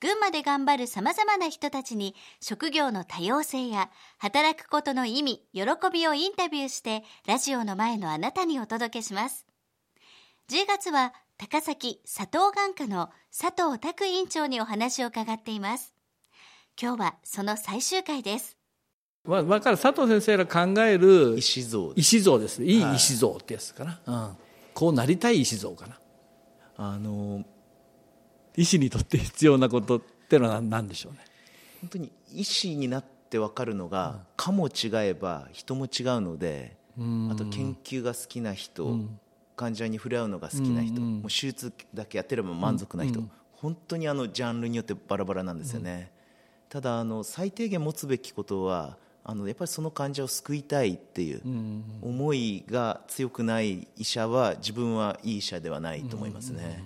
群馬で頑張る様々な人たちに職業の多様性や働くことの意味、喜びをインタビューしてラジオの前のあなたにお届けします。10月は高崎佐藤眼科の佐藤拓院長にお話を伺っています。今日はその最終回です。まあ、から佐藤先生が考える石像石像ですいい石像ってやつかな、はい、うん、こうなりたい石像かな。あの医師にとって必要なことってのは何でしょうね？本当に医師になって分かるのが、うん、科も違えば人も違うのであと研究が好きな人、うん、患者に触れ合うのが好きな人、うん、もう手術だけやってれば満足な人、本当にあのジャンルによってバラバラなんですよね、ただあの最低限持つべきことはあのやっぱりその患者を救いたいっていう思いが強くない医者は自分はいい医者ではないと思いますね。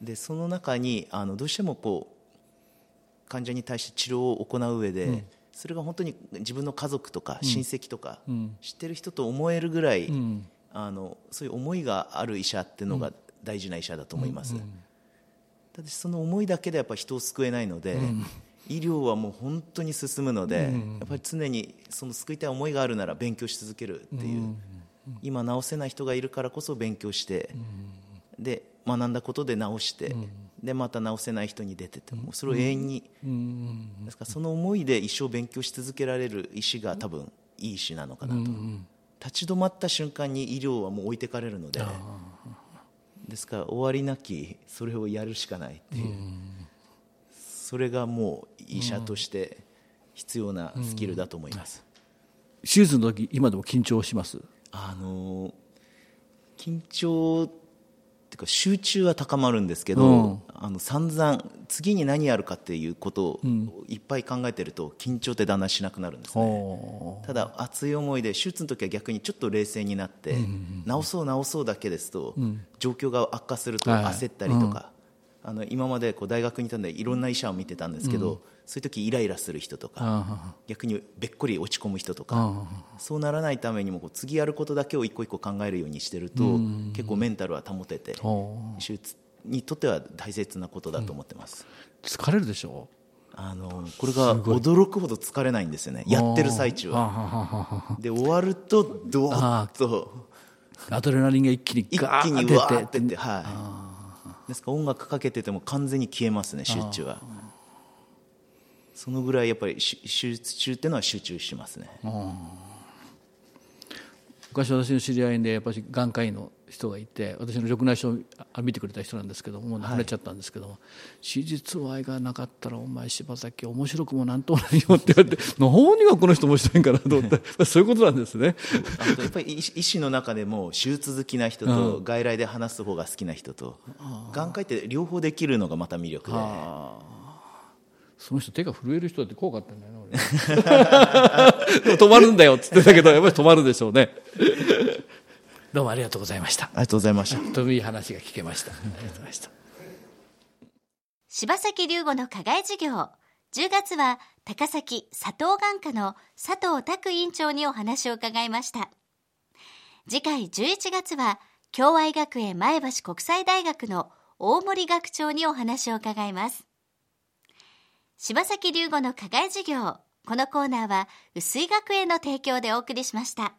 でその中にあのどうしてもこう患者に対して治療を行う上で、うん、それが本当に自分の家族とか親戚とか、うん、知ってる人と思えるぐらい、うん、あのそういう思いがある医者っていうのが大事な医者だと思います、ただその思いだけでやっぱ人を救えないので、医療はもう本当に進むので、やっぱり常にその救いたい思いがあるなら勉強し続けるっていう、今治せない人がいるからこそ勉強して、で学んだことで直して、うん、でまた直せない人に出ててもそれを永遠に、うん、ですからその思いで一生勉強し続けられる医師が多分いい医師なのかなと、立ち止まった瞬間に医療はもう置いてかれるのでですから終わりなきそれをやるしかないっていう、それがもう医者として必要なスキルだと思います、手術の時今でも緊張しますあの緊張ていうか集中は高まるんですけど、うん、あの散々次に何やるかっていうことをいっぱい考えてると緊張ってだんだんしなくなるんですね、ただ熱い思いで手術の時は逆にちょっと冷静になって、治そう治そうだけですと、状況が悪化すると焦ったりとか、あの今までこう大学にいたんでいろんな医者を見てたんですけど、そういう時イライラする人とか逆にべっこり落ち込む人とかそうならないためにもこう次やることだけを一個一個考えるようにしてると結構メンタルは保てて手術にとっては大切なことだと思ってます、疲れるでしょ？あのこれが驚くほど疲れないんですよね。やってる最中は。で終わるとドーッと。アドレナリンが一気に一気にわーってってはいですか？ら音楽かけてても完全に消えますね集中は。そのぐらいやっぱり手術中っていうのは集中しますね。昔私の知り合いでやっぱり眼科医の人がいて私の緑内障を見てくれた人なんですけどもう亡くなっちゃったんですけども、はい、手術愛がなかったらお前柴崎面白くもなんともないよって言われて何がこの人面白いんかなと思って そういうことなんですね。やっぱり医師の中でも手術好きな人と外来で話す方が好きな人と眼科医って両方できるのがまた魅力で。その人手が震える人だって怖かったんだよね俺。止まるんだよっつってたけどやっぱり止まるでしょうねどうもありがとうございました。ありがとうございました。といい話が聞けました。ありがとうございました。柴崎龍吾の課外授業。10月は高崎佐藤眼科の佐藤拓院長にお話を伺いました。次回11月は共愛学園前橋国際大学の大森学長にお話を伺います。柴崎龍吾の課外授業。このコーナーは、薄井学園の提供でお送りしました。